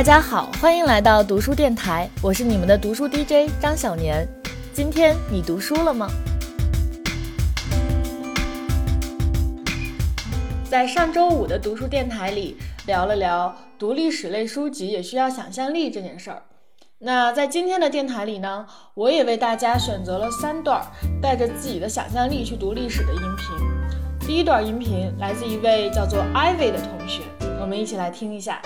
大家好，欢迎来到读书电台，我是你们的读书 DJ 张小年。今天你读书了吗？在上周五的读书电台里，聊了聊读历史类书籍也需要想象力这件事儿。那在今天的电台里呢，我也为大家选择了三段带着自己的想象力去读历史的音频。第一段音频来自一位叫做 Ivy 的同学，我们一起来听一下。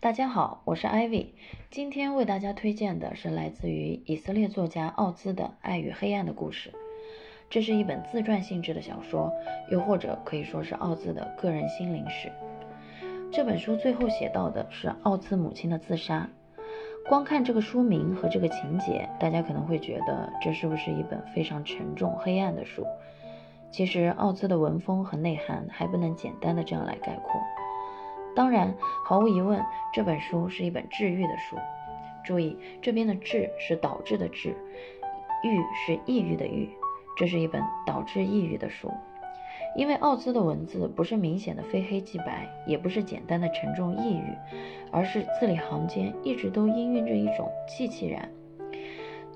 大家好，我是 Ivy。今天为大家推荐的是来自于以色列作家奥兹的《爱与黑暗的故事》。这是一本自传性质的小说，又或者可以说是奥兹的个人心灵史。这本书最后写到的是奥兹母亲的自杀。光看这个书名和这个情节，大家可能会觉得这是不是一本非常沉重、黑暗的书？其实，奥兹的文风和内涵还不能简单的这样来概括。当然，毫无疑问，这本书是一本治愈的书。注意，这边的“治”是导致的“治”，“愈”是抑郁的“郁”。这是一本导致抑郁的书，因为奥兹的文字不是明显的非黑即白，也不是简单的沉重抑郁，而是字里行间一直都氤氲着一种气气然。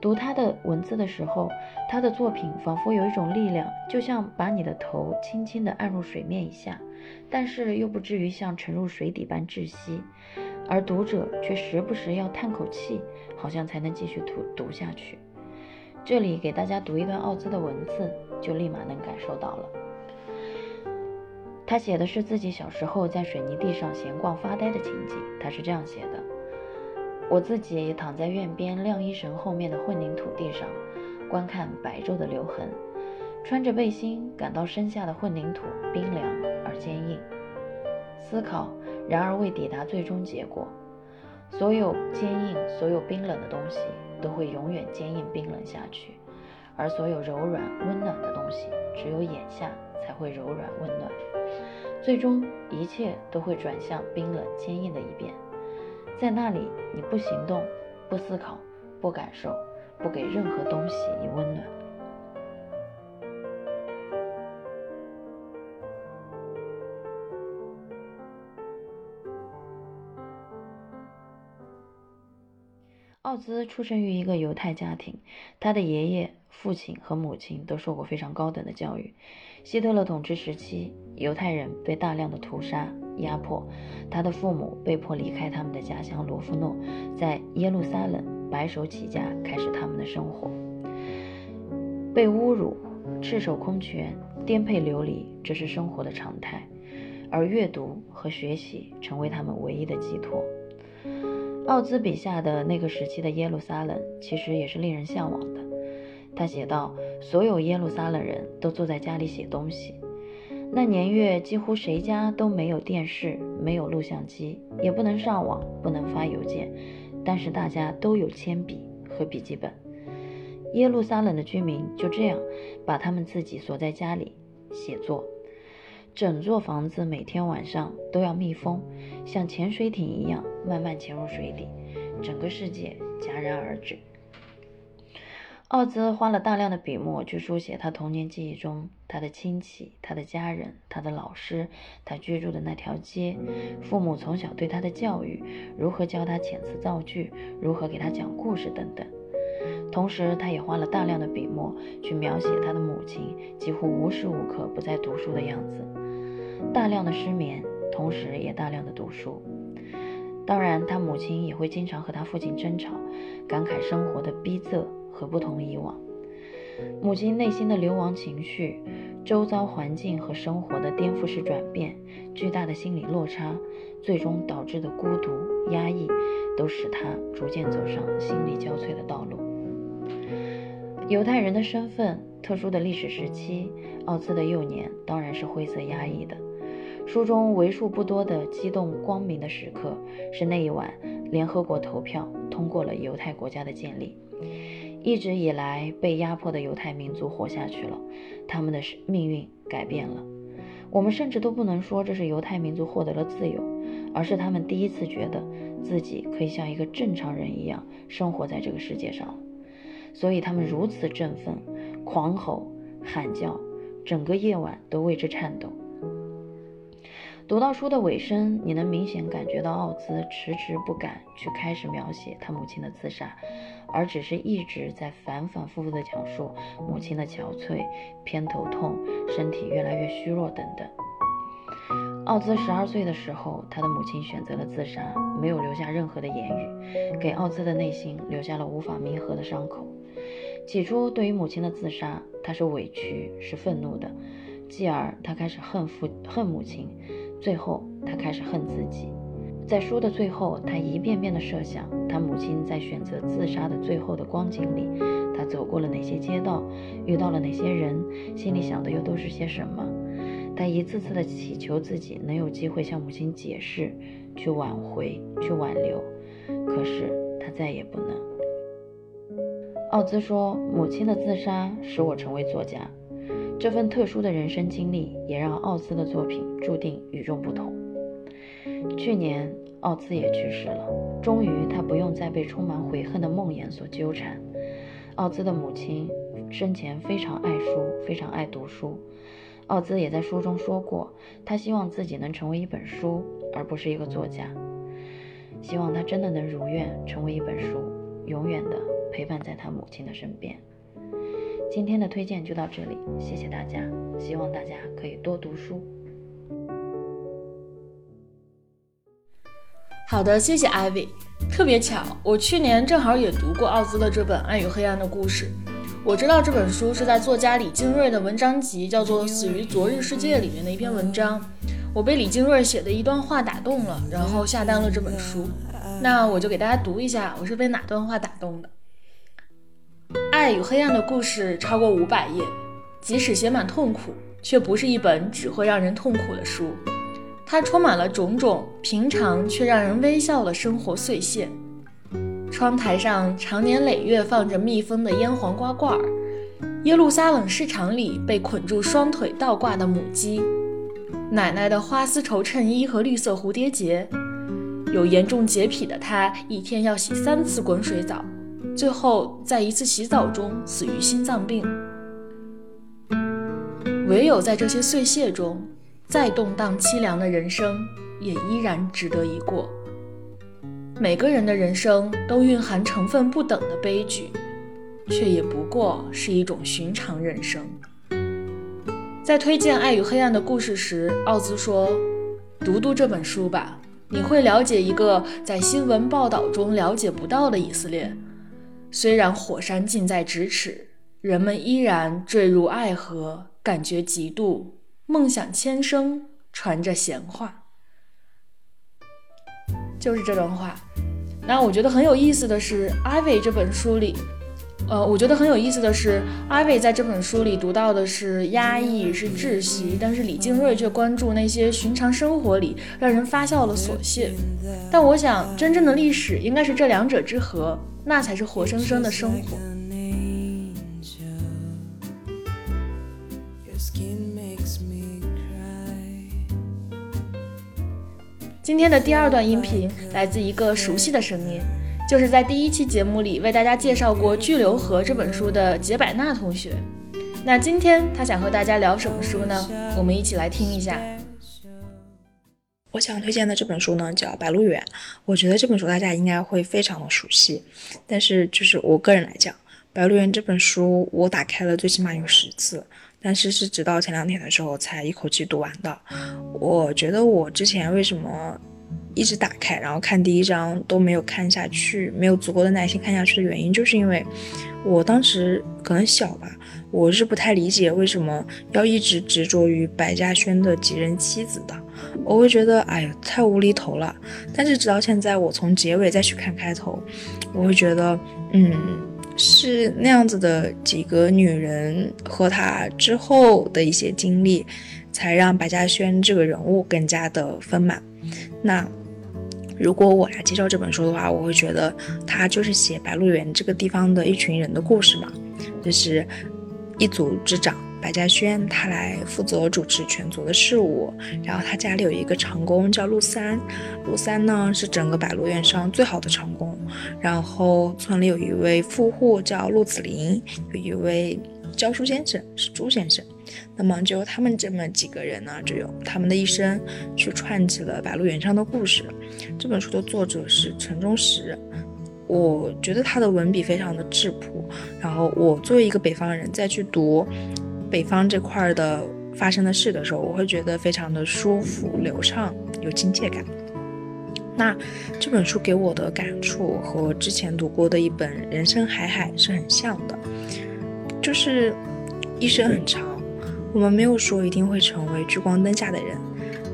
读他的文字的时候，他的作品仿佛有一种力量，就像把你的头轻轻地按入水面一下。但是又不至于像沉入水底般窒息，而读者却时不时要叹口气，好像才能继续读读下去。这里给大家读一段奥兹的文字，就立马能感受到了。他写的是自己小时候在水泥地上闲逛发呆的情景。他是这样写的：我自己躺在院边晾衣绳后面的混凝土地上，观看白昼的留痕。穿着背心，感到身下的混凝土冰凉而坚硬。思考，然而未抵达最终结果。所有坚硬、所有冰冷的东西都会永远坚硬冰冷下去，而所有柔软温暖的东西，只有眼下才会柔软温暖。最终，一切都会转向冰冷坚硬的一边。在那里，你不行动，不思考，不感受，不给任何东西以温暖。奥兹出生于一个犹太家庭，他的爷爷、父亲和母亲都受过非常高等的教育。希特勒统治时期，犹太人被大量的屠杀、压迫，他的父母被迫离开他们的家乡罗夫诺，在耶路撒冷白手起家开始他们的生活。被侮辱、赤手空拳、颠沛流离，这是生活的常态，而阅读和学习成为他们唯一的寄托。奥兹笔下的那个时期的耶路撒冷，其实也是令人向往的。他写道：“所有耶路撒冷人都坐在家里写东西。那年月，几乎谁家都没有电视，没有录像机，也不能上网，不能发邮件，但是大家都有铅笔和笔记本。耶路撒冷的居民就这样把他们自己锁在家里写作。”整座房子每天晚上都要密封，像潜水艇一样慢慢潜入水底，整个世界戛然而止。奥兹花了大量的笔墨去书写他童年记忆中他的亲戚、他的家人、他的老师、他居住的那条街、父母从小对他的教育、如何教他遣词造句、如何给他讲故事等等。同时，他也花了大量的笔墨去描写他的母亲几乎无时无刻不在读书的样子。大量的失眠，同时也大量的读书。当然，他母亲也会经常和他父亲争吵，感慨生活的逼仄和不同以往。母亲内心的流亡情绪、周遭环境和生活的颠覆式转变、巨大的心理落差，最终导致的孤独、压抑，都使他逐渐走上心力交瘁的道路。犹太人的身份，特殊的历史时期，奥兹的幼年当然是灰色压抑的。书中为数不多的激动光明的时刻，是那一晚联合国投票通过了犹太国家的建立。一直以来被压迫的犹太民族活下去了，他们的命运改变了。我们甚至都不能说这是犹太民族获得了自由，而是他们第一次觉得自己可以像一个正常人一样生活在这个世界上。所以他们如此振奋，狂吼、喊叫，整个夜晚都为之颤抖。读到书的尾声，你能明显感觉到奥兹迟迟不敢去开始描写他母亲的自杀，而只是一直在反反复复地讲述母亲的憔悴、偏头痛、身体越来越虚弱等等。奥兹十二岁的时候，他的母亲选择了自杀，没有留下任何的言语，给奥兹的内心留下了无法弥合的伤口。起初，对于母亲的自杀，他是委屈、是愤怒的；继而，他开始恨父、恨母亲；最后，他开始恨自己。在书的最后，他一遍遍地设想他母亲在选择自杀的最后的光景里，他走过了哪些街道，遇到了哪些人，心里想的又都是些什么。他一次次地祈求自己能有机会向母亲解释，去挽回，去挽留，可是他再也不能。奥兹说：“母亲的自杀使我成为作家，这份特殊的人生经历也让奥兹的作品注定与众不同。”去年，奥兹也去世了，终于他不用再被充满悔恨的梦魇所纠缠。奥兹的母亲生前非常爱书，非常爱读书。奥兹也在书中说过，他希望自己能成为一本书，而不是一个作家。希望他真的能如愿成为一本书，永远的。陪伴在他母亲的身边。今天的推荐就到这里，谢谢大家，希望大家可以多读书。好的，谢谢 Ivy。特别巧，我去年正好也读过奥兹的这本《爱与黑暗的故事》。我知道这本书是在作家李金瑞的文章集叫做《死于昨日世界》里面的一篇文章。我被李金瑞写的一段话打动了，然后下单了这本书。那我就给大家读一下，我是被哪段话打动的。爱与黑暗的故事超过五百页，即使写满痛苦，却不是一本只会让人痛苦的书。它充满了种种平常却让人微笑的生活碎屑。窗台上常年累月放着密封的腌黄瓜罐儿，耶路撒冷市场里被捆住双腿倒挂的母鸡，奶奶的花丝绸衬衣和绿色蝴蝶结。有严重洁癖的她，一天要洗三次滚水澡。最后，在一次洗澡中死于心脏病。唯有在这些碎屑中，再动荡凄凉的人生也依然值得一过。每个人的人生都蕴含成分不等的悲剧，却也不过是一种寻常人生。在推荐《爱与黑暗的故事》时，奥兹说：“读读这本书吧，你会了解一个在新闻报道中了解不到的以色列。”虽然火山近在咫尺，人们依然坠入爱河，感觉嫉妒，梦想千声，传着闲话。就是这段话。那我觉得很有意思的是，《Ivy》这本书里，呃，我觉得很有意思的是，《Ivy》在这本书里读到的是压抑，是窒息，但是李静瑞却关注那些寻常生活里让人发笑的琐屑。但我想，真正的历史应该是这两者之和。那才是活生生的生活。今天的第二段音频来自一个熟悉的声音，就是在第一期节目里为大家介绍过《巨流河》这本书的杰百纳同学。那今天他想和大家聊什么书呢？我们一起来听一下。我想推荐的这本书呢，叫《白鹿原》。我觉得这本书大家应该会非常的熟悉，但是就是我个人来讲，《白鹿原》这本书我打开了最起码有十次，但是是直到前两天的时候才一口气读完的。我觉得我之前为什么一直打开，然后看第一章都没有看下去，没有足够的耐心看下去的原因，就是因为我当时可能小吧，我是不太理解为什么要一直执着于白嘉轩的几任妻子的。我会觉得，哎呀，太无厘头了。但是直到现在，我从结尾再去看开头，我会觉得，嗯，是那样子的几个女人和她之后的一些经历，才让白嘉轩这个人物更加的丰满。那如果我来介绍这本书的话，我会觉得它就是写白鹿原这个地方的一群人的故事嘛，就是一族之长。白嘉轩他来负责主持全族的事务，然后他家里有一个长工叫陆三，陆三呢是整个白鹿原上最好的长工，然后村里有一位富户叫陆子霖，有一位教书先生是朱先生。那么就他们这么几个人呢，就用他们的一生去串起了《白鹿原》上的故事。这本书的作者是陈忠实，我觉得他的文笔非常的质朴。然后我作为一个北方人，再去读北方这块的发生的事的时候，我会觉得非常的舒服、流畅、有亲切感。那这本书给我的感触和之前读过的一本《人生海海》是很像的，就是一生很长。我们没有说一定会成为聚光灯下的人，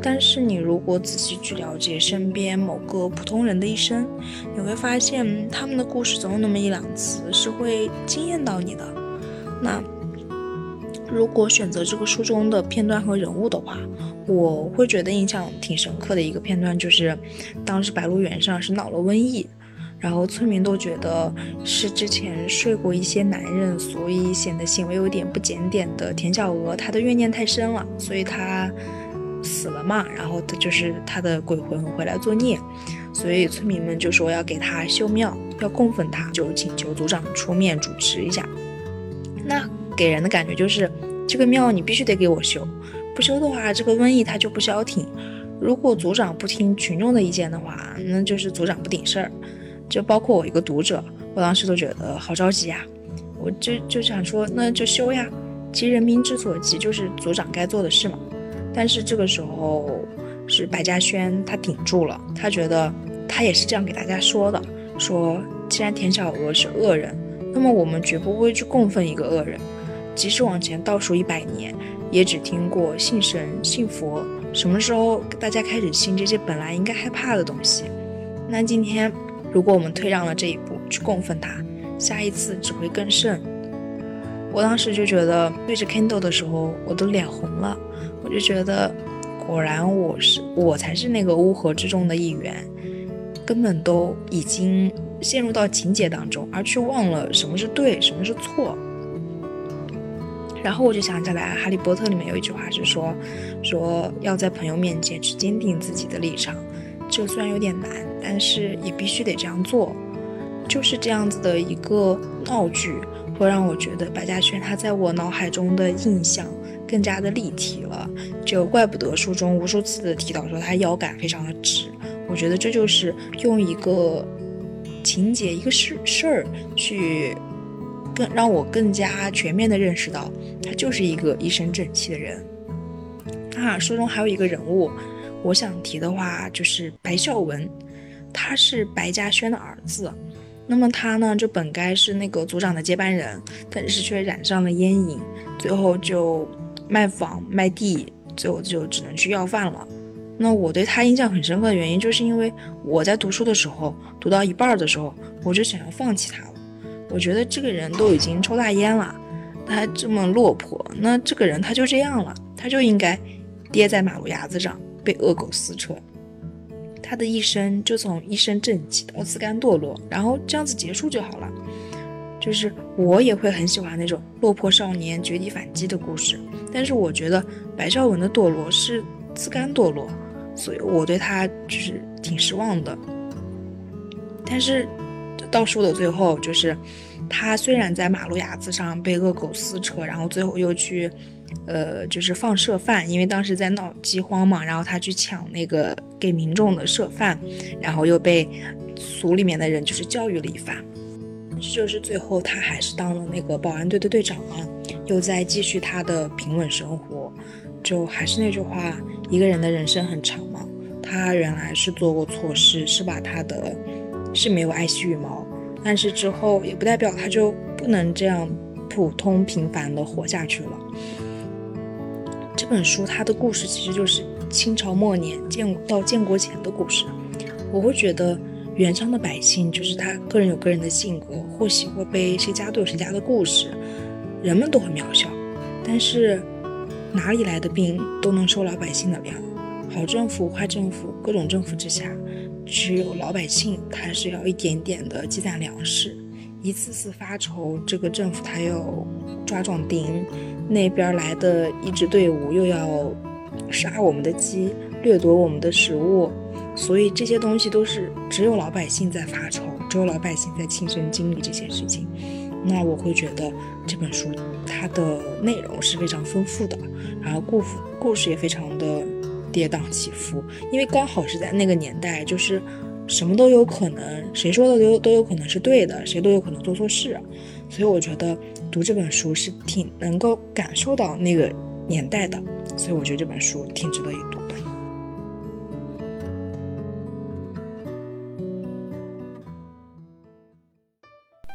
但是你如果仔细去了解身边某个普通人的一生，你会发现他们的故事总有那么一两次是会惊艳到你的。那如果选择这个书中的片段和人物的话，我会觉得印象挺深刻的一个片段就是，当时白鹿原上是闹了瘟疫。然后村民都觉得是之前睡过一些男人，所以显得行为有点不检点的田小娥，她的怨念太深了，所以她死了嘛。然后她就是她的鬼魂回来作孽，所以村民们就说要给她修庙，要供奉她，就请求族长出面主持一下。那给人的感觉就是这个庙你必须得给我修，不修的话这个瘟疫它就不消停。如果族长不听群众的意见的话，那就是族长不顶事儿。就包括我一个读者，我当时都觉得好着急呀，我就就想说那就修呀，急人民之所急，就是族长该做的事嘛。但是这个时候是白嘉轩他顶住了，他觉得他也是这样给大家说的，说既然田小娥是恶人，那么我们绝不会去供奉一个恶人，即使往前倒数一百年，也只听过信神信佛，什么时候大家开始信这些本来应该害怕的东西？那今天。如果我们退让了这一步去供奉它，下一次只会更甚。我当时就觉得对着 Kindle 的时候，我都脸红了。我就觉得，果然我是我才是那个乌合之众的一员，根本都已经陷入到情节当中，而却忘了什么是对，什么是错。然后我就想起来，《哈利波特》里面有一句话是说，说要在朋友面前去坚定自己的立场。这虽然有点难，但是也必须得这样做。就是这样子的一个闹剧，会让我觉得白嘉轩他在我脑海中的印象更加的立体了。就怪不得书中无数次的提到说他腰杆非常的直。我觉得这就是用一个情节、一个事事儿去更让我更加全面的认识到，他就是一个一身正气的人。啊，书中还有一个人物。我想提的话就是白孝文，他是白嘉轩的儿子。那么他呢，就本该是那个族长的接班人，但是却染上了烟瘾，最后就卖房卖地，最后就只能去要饭了。那我对他印象很深刻的原因，就是因为我在读书的时候，读到一半的时候，我就想要放弃他了。我觉得这个人都已经抽大烟了，他还这么落魄，那这个人他就这样了，他就应该跌在马路牙子上。被恶狗撕扯，他的一生就从一身正气到自甘堕落，然后这样子结束就好了。就是我也会很喜欢那种落魄少年绝地反击的故事，但是我觉得白孝文的堕落是自甘堕落，所以我对他就是挺失望的。但是倒数的最后，就是他虽然在马路牙子上被恶狗撕扯，然后最后又去。呃，就是放剩饭，因为当时在闹饥荒嘛，然后他去抢那个给民众的剩饭，然后又被组里面的人就是教育了一番。就是最后他还是当了那个保安队的队长嘛，又在继续他的平稳生活。就还是那句话，一个人的人生很长嘛，他原来是做过错事，是把他的是没有爱惜羽毛，但是之后也不代表他就不能这样普通平凡的活下去了。这本书它的故事其实就是清朝末年建到建国前的故事。我会觉得原上的百姓就是他个人有个人的性格，或喜或悲，谁家都有谁家的故事，人们都很渺小。但是哪里来的病都能受老百姓的粮。好政府、坏政府、各种政府之下，只有老百姓他是要一点点的积攒粮食，一次次发愁，这个政府他要抓壮丁。那边来的一支队伍又要杀我们的鸡，掠夺我们的食物，所以这些东西都是只有老百姓在发愁，只有老百姓在亲身经历这些事情。那我会觉得这本书它的内容是非常丰富的，然后故故事也非常的跌宕起伏，因为刚好是在那个年代，就是什么都有可能，谁说的都都有可能是对的，谁都有可能做错事，所以我觉得读这本书是挺能够感受到那个年代的，所以我觉得这本书挺值得一读的。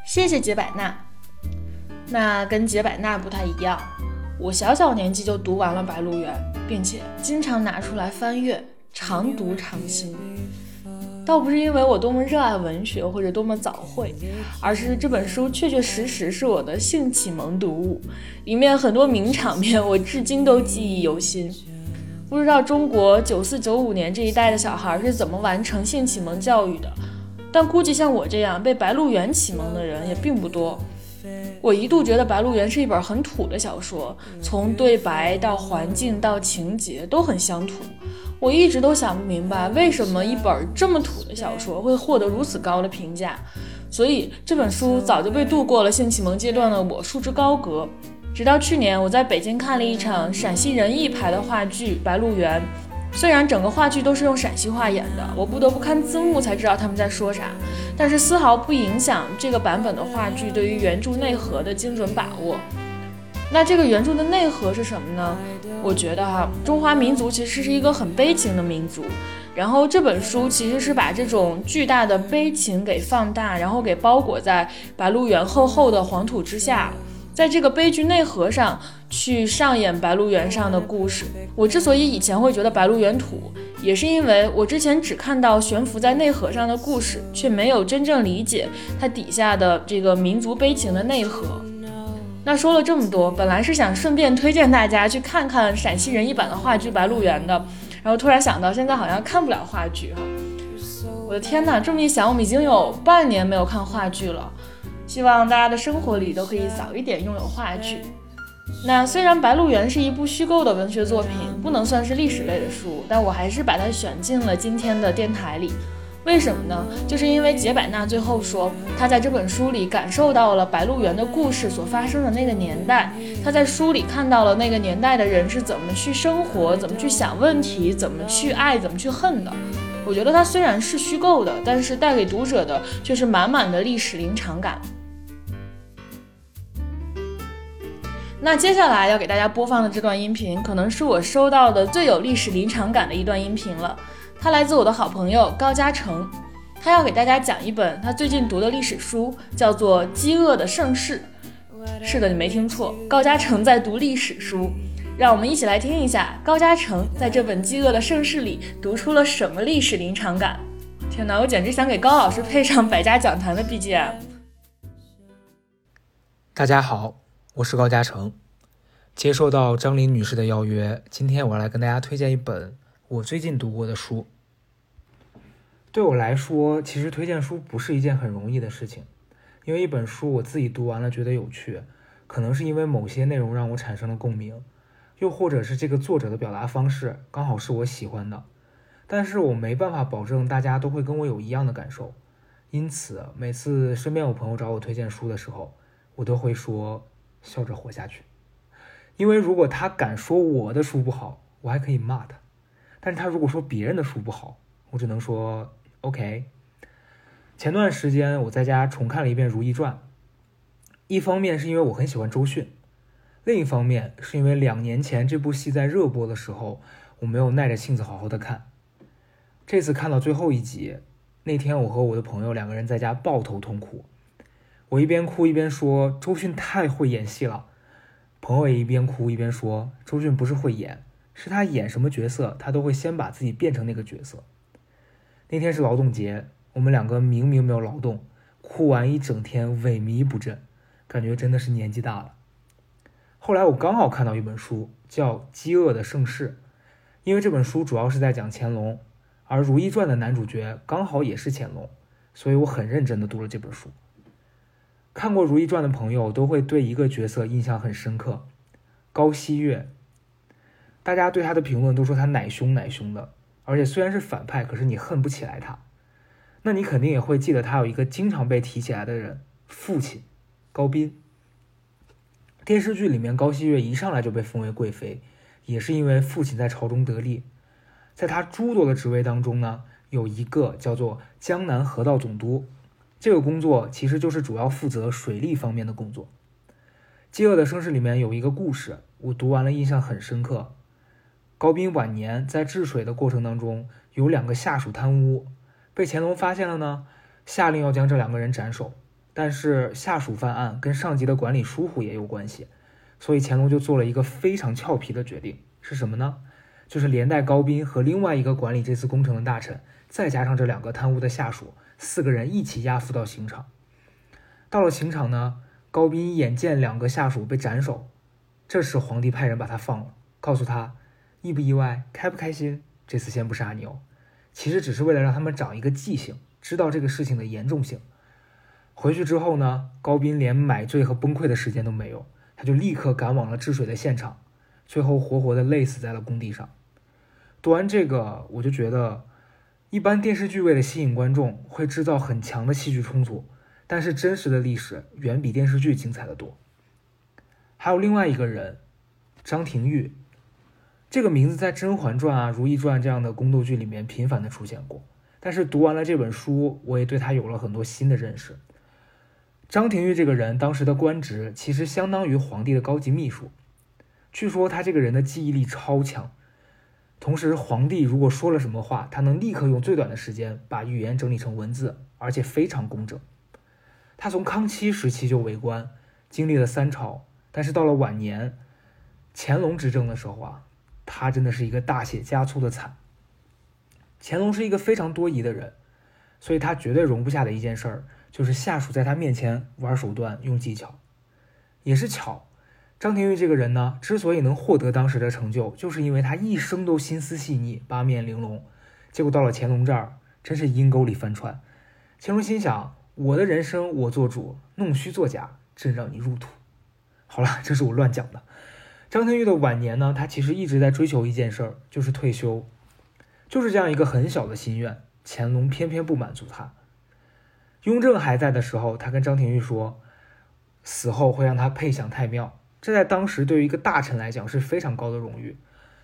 谢谢杰百纳。那跟杰百纳不太一样，我小小年纪就读完了《白鹿原》，并且经常拿出来翻阅，常读常新。倒不是因为我多么热爱文学或者多么早慧，而是这本书确确实实是我的性启蒙读物，里面很多名场面我至今都记忆犹新。不知道中国九四九五年这一代的小孩是怎么完成性启蒙教育的？但估计像我这样被《白鹿原》启蒙的人也并不多。我一度觉得《白鹿原》是一本很土的小说，从对白到环境到情节都很乡土。我一直都想不明白，为什么一本这么土的小说会获得如此高的评价。所以这本书早就被度过了性启蒙阶段的我束之高阁。直到去年，我在北京看了一场陕西人艺排的话剧《白鹿原》。虽然整个话剧都是用陕西话演的，我不得不看字幕才知道他们在说啥，但是丝毫不影响这个版本的话剧对于原著内核的精准把握。那这个原著的内核是什么呢？我觉得哈，中华民族其实是一个很悲情的民族，然后这本书其实是把这种巨大的悲情给放大，然后给包裹在白鹿原厚厚的黄土之下。在这个悲剧内核上去上演《白鹿原》上的故事。我之所以以前会觉得《白鹿原》土，也是因为我之前只看到悬浮在内核上的故事，却没有真正理解它底下的这个民族悲情的内核。那说了这么多，本来是想顺便推荐大家去看看陕西人艺版的话剧《白鹿原》的，然后突然想到现在好像看不了话剧哈。我的天哪，这么一想，我们已经有半年没有看话剧了。希望大家的生活里都可以早一点拥有话剧。那虽然《白鹿原》是一部虚构的文学作品，不能算是历史类的书，但我还是把它选进了今天的电台里。为什么呢？就是因为杰百纳最后说，他在这本书里感受到了《白鹿原》的故事所发生的那个年代，他在书里看到了那个年代的人是怎么去生活、怎么去想问题、怎么去爱、怎么去恨的。我觉得它虽然是虚构的，但是带给读者的却是满满的历史临场感。那接下来要给大家播放的这段音频，可能是我收到的最有历史临场感的一段音频了。它来自我的好朋友高嘉诚，他要给大家讲一本他最近读的历史书，叫做《饥饿的盛世》。是的，你没听错，高嘉诚在读历史书。让我们一起来听一下高嘉诚在这本《饥饿的盛世》里读出了什么历史临场感。天哪，我简直想给高老师配上百家讲坛的 BGM。大家好。我是高嘉诚，接受到张琳女士的邀约，今天我来跟大家推荐一本我最近读过的书。对我来说，其实推荐书不是一件很容易的事情，因为一本书我自己读完了觉得有趣，可能是因为某些内容让我产生了共鸣，又或者是这个作者的表达方式刚好是我喜欢的，但是我没办法保证大家都会跟我有一样的感受，因此每次身边有朋友找我推荐书的时候，我都会说。笑着活下去，因为如果他敢说我的书不好，我还可以骂他；但是他如果说别人的书不好，我只能说 OK。前段时间我在家重看了一遍《如懿传》，一方面是因为我很喜欢周迅，另一方面是因为两年前这部戏在热播的时候，我没有耐着性子好好的看。这次看到最后一集，那天我和我的朋友两个人在家抱头痛哭。我一边哭一边说：“周迅太会演戏了。”朋友也一边哭一边说：“周迅不是会演，是他演什么角色，他都会先把自己变成那个角色。”那天是劳动节，我们两个明明没有劳动，哭完一整天萎靡不振，感觉真的是年纪大了。后来我刚好看到一本书，叫《饥饿的盛世》，因为这本书主要是在讲乾隆，而《如懿传》的男主角刚好也是乾隆，所以我很认真的读了这本书。看过《如懿传》的朋友都会对一个角色印象很深刻，高希月。大家对他的评论都说他奶凶奶凶的，而且虽然是反派，可是你恨不起来他。那你肯定也会记得他有一个经常被提起来的人——父亲。高斌。电视剧里面高希月一上来就被封为贵妃，也是因为父亲在朝中得力。在他诸多的职位当中呢，有一个叫做江南河道总督，这个工作其实就是主要负责水利方面的工作。《饥饿的盛世》里面有一个故事，我读完了印象很深刻。高斌晚年在治水的过程当中，有两个下属贪污，被乾隆发现了呢，下令要将这两个人斩首。但是下属犯案跟上级的管理疏忽也有关系，所以乾隆就做了一个非常俏皮的决定，是什么呢？就是连带高斌和另外一个管理这次工程的大臣，再加上这两个贪污的下属，四个人一起押赴到刑场。到了刑场呢，高斌眼见两个下属被斩首，这时皇帝派人把他放了，告诉他，意不意外，开不开心？这次先不杀你哦，其实只是为了让他们长一个记性，知道这个事情的严重性。回去之后呢，高斌连买醉和崩溃的时间都没有，他就立刻赶往了治水的现场，最后活活的累死在了工地上。读完这个，我就觉得，一般电视剧为了吸引观众，会制造很强的戏剧冲突，但是真实的历史远比电视剧精彩的多。还有另外一个人，张廷玉，这个名字在《甄嬛传》啊、《如懿传》这样的宫斗剧里面频繁的出现过，但是读完了这本书，我也对他有了很多新的认识。张廷玉这个人，当时的官职其实相当于皇帝的高级秘书。据说他这个人的记忆力超强，同时皇帝如果说了什么话，他能立刻用最短的时间把语言整理成文字，而且非常工整。他从康熙时期就为官，经历了三朝，但是到了晚年，乾隆执政的时候啊，他真的是一个大写加粗的惨。乾隆是一个非常多疑的人，所以他绝对容不下的一件事儿。就是下属在他面前玩手段、用技巧，也是巧。张廷玉这个人呢，之所以能获得当时的成就，就是因为他一生都心思细腻、八面玲珑。结果到了乾隆这儿，真是阴沟里翻船。乾隆心想：我的人生我做主，弄虚作假，真让你入土。好了，这是我乱讲的。张廷玉的晚年呢，他其实一直在追求一件事儿，就是退休，就是这样一个很小的心愿。乾隆偏偏不满足他。雍正还在的时候，他跟张廷玉说，死后会让他配享太庙。这在当时对于一个大臣来讲是非常高的荣誉。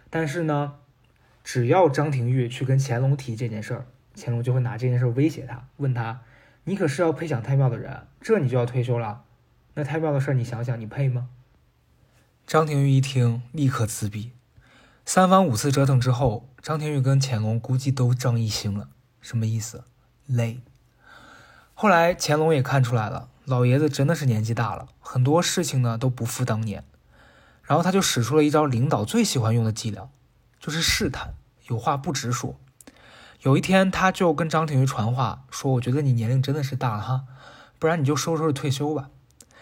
但是呢，只要张廷玉去跟乾隆提这件事儿，乾隆就会拿这件事威胁他，问他：“你可是要配享太庙的人，这你就要退休了？那太庙的事儿，你想想，你配吗？”张廷玉一听，立刻自闭。三番五次折腾之后，张廷玉跟乾隆估计都张一兴了。什么意思？累。后来乾隆也看出来了，老爷子真的是年纪大了，很多事情呢都不复当年。然后他就使出了一招领导最喜欢用的伎俩，就是试探，有话不直说。有一天，他就跟张廷玉传话说：“我觉得你年龄真的是大了哈，不然你就收拾退休吧。”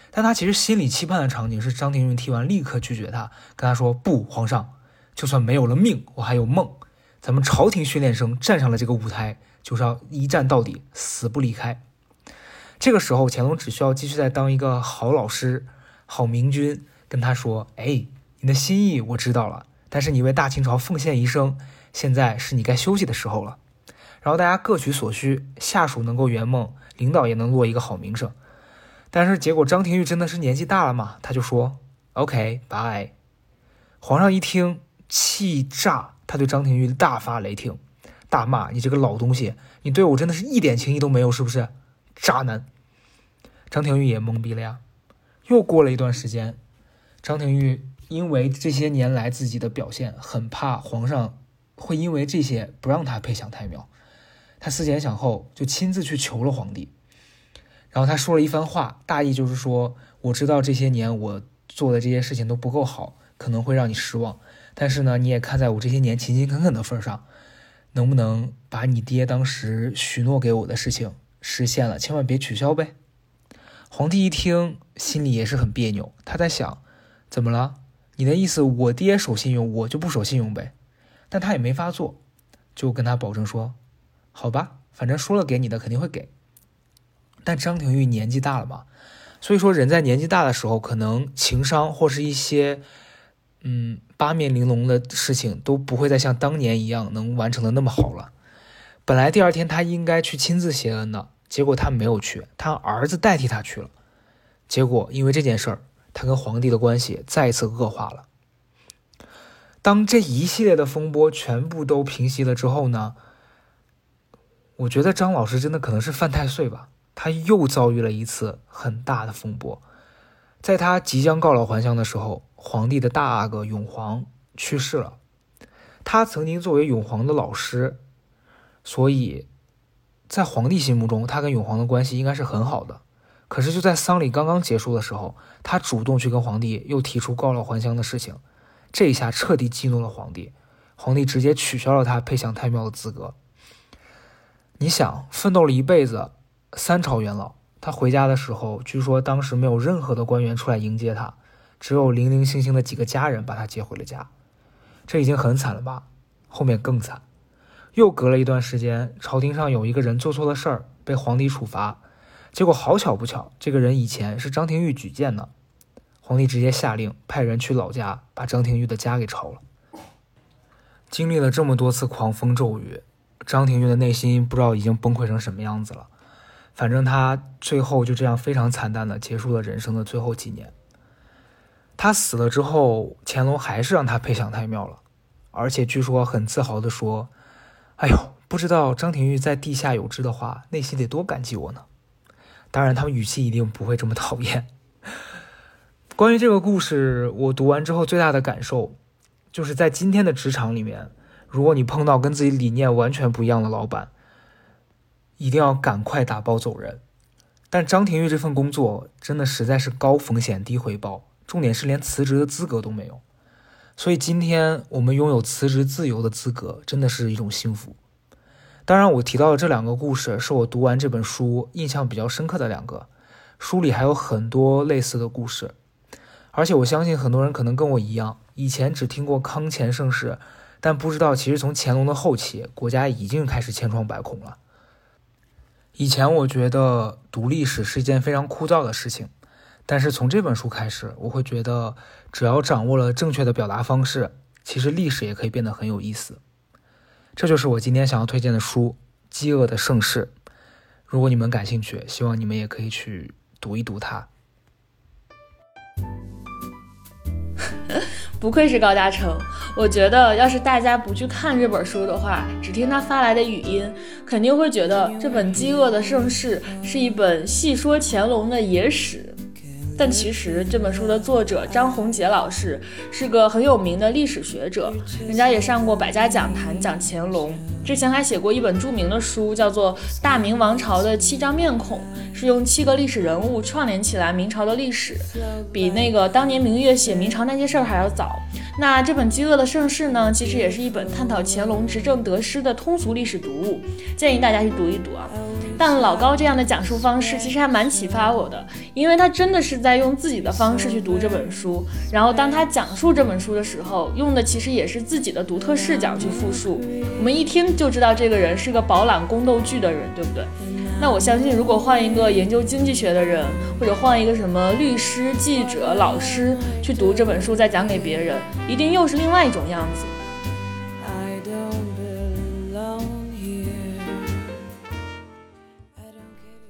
但他其实心里期盼的场景是张廷玉听完立刻拒绝他，跟他说：“不，皇上，就算没有了命，我还有梦。咱们朝廷训练生站上了这个舞台，就是要一战到底，死不离开。”这个时候，乾隆只需要继续再当一个好老师、好明君，跟他说：“哎，你的心意我知道了，但是你为大清朝奉献一生，现在是你该休息的时候了。”然后大家各取所需，下属能够圆梦，领导也能落一个好名声。但是结果，张廷玉真的是年纪大了嘛？他就说，OK，bye。”皇上一听，气炸，他对张廷玉大发雷霆，大骂：“你这个老东西，你对我真的是一点情谊都没有，是不是？”渣男，张廷玉也懵逼了呀。又过了一段时间，张廷玉因为这些年来自己的表现，很怕皇上会因为这些不让他配享太庙。他思前想后，就亲自去求了皇帝。然后他说了一番话，大意就是说：“我知道这些年我做的这些事情都不够好，可能会让你失望。但是呢，你也看在我这些年勤勤恳恳的份上，能不能把你爹当时许诺给我的事情？”实现了，千万别取消呗。皇帝一听，心里也是很别扭。他在想，怎么了？你的意思，我爹守信用，我就不守信用呗？但他也没法做，就跟他保证说，好吧，反正说了给你的肯定会给。但张廷玉年纪大了嘛，所以说人在年纪大的时候，可能情商或是一些嗯八面玲珑的事情，都不会再像当年一样能完成的那么好了。本来第二天他应该去亲自谢恩的。结果他没有去，他儿子代替他去了。结果因为这件事儿，他跟皇帝的关系再一次恶化了。当这一系列的风波全部都平息了之后呢，我觉得张老师真的可能是犯太岁吧，他又遭遇了一次很大的风波。在他即将告老还乡的时候，皇帝的大阿哥永璜去世了。他曾经作为永璜的老师，所以在皇帝心目中，他跟永璜的关系应该是很好的。可是就在丧礼刚刚结束的时候，他主动去跟皇帝又提出告老还乡的事情，这一下彻底激怒了皇帝，皇帝直接取消了他配享太庙的资格。你想，奋斗了一辈子，三朝元老。他回家的时候，据说当时没有任何的官员出来迎接他，只有零零星星的几个家人把他接回了家。这已经很惨了吧？后面更惨，又隔了一段时间，朝廷上有一个人做错了事儿，被皇帝处罚。结果好巧不巧，这个人以前是张廷玉举荐的，皇帝直接下令派人去老家把张廷玉的家给抄了。经历了这么多次狂风骤雨，张廷玉的内心不知道已经崩溃成什么样子了。反正他最后就这样非常惨淡的结束了人生的最后几年。他死了之后，乾隆还是让他配享太庙了，而且据说很自豪的说：“哎呦，不知道张廷玉在地下有知的话，内心得多感激我呢。”当然，他们语气一定不会这么讨厌。关于这个故事，我读完之后最大的感受，就是在今天的职场里面，如果你碰到跟自己理念完全不一样的老板，一定要赶快打包走人。但张廷玉这份工作真的实在是高风险低回报，重点是连辞职的资格都没有。所以今天我们拥有辞职自由的资格，真的是一种幸福。当然，我提到的这两个故事是我读完这本书印象比较深刻的两个。书里还有很多类似的故事，而且我相信很多人可能跟我一样，以前只听过康乾盛世，但不知道其实从乾隆的后期，国家已经开始千疮百孔了。以前我觉得读历史是一件非常枯燥的事情，但是从这本书开始，我会觉得只要掌握了正确的表达方式，其实历史也可以变得很有意思。这就是我今天想要推荐的书《饥饿的盛世》。如果你们感兴趣，希望你们也可以去读一读它。不愧是高嘉诚，我觉得要是大家不去看这本书的话，只听他发来的语音，肯定会觉得这本《饥饿的盛世》是一本细说乾隆的野史。但其实这本书的作者张宏杰老师是个很有名的历史学者，人家也上过百家讲坛讲乾隆，之前还写过一本著名的书，叫做《大明王朝的七张面孔》，是用七个历史人物串联起来明朝的历史，比那个当年明月写明朝那些事儿还要早。那这本《饥饿的盛世》呢，其实也是一本探讨乾隆执政得失的通俗历史读物，建议大家去读一读啊。但老高这样的讲述方式其实还蛮启发我的，因为他真的是在用自己的方式去读这本书，然后当他讲述这本书的时候，用的其实也是自己的独特视角去复述。我们一听就知道这个人是个饱览宫斗剧的人，对不对？那我相信，如果换一个研究经济学的人，或者换一个什么律师、记者、老师去读这本书再讲给别人，一定又是另外一种样子。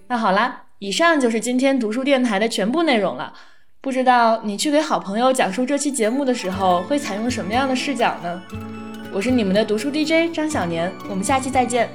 那好啦，以上就是今天读书电台的全部内容了。不知道你去给好朋友讲述这期节目的时候，会采用什么样的视角呢？我是你们的读书 DJ 张小年，我们下期再见。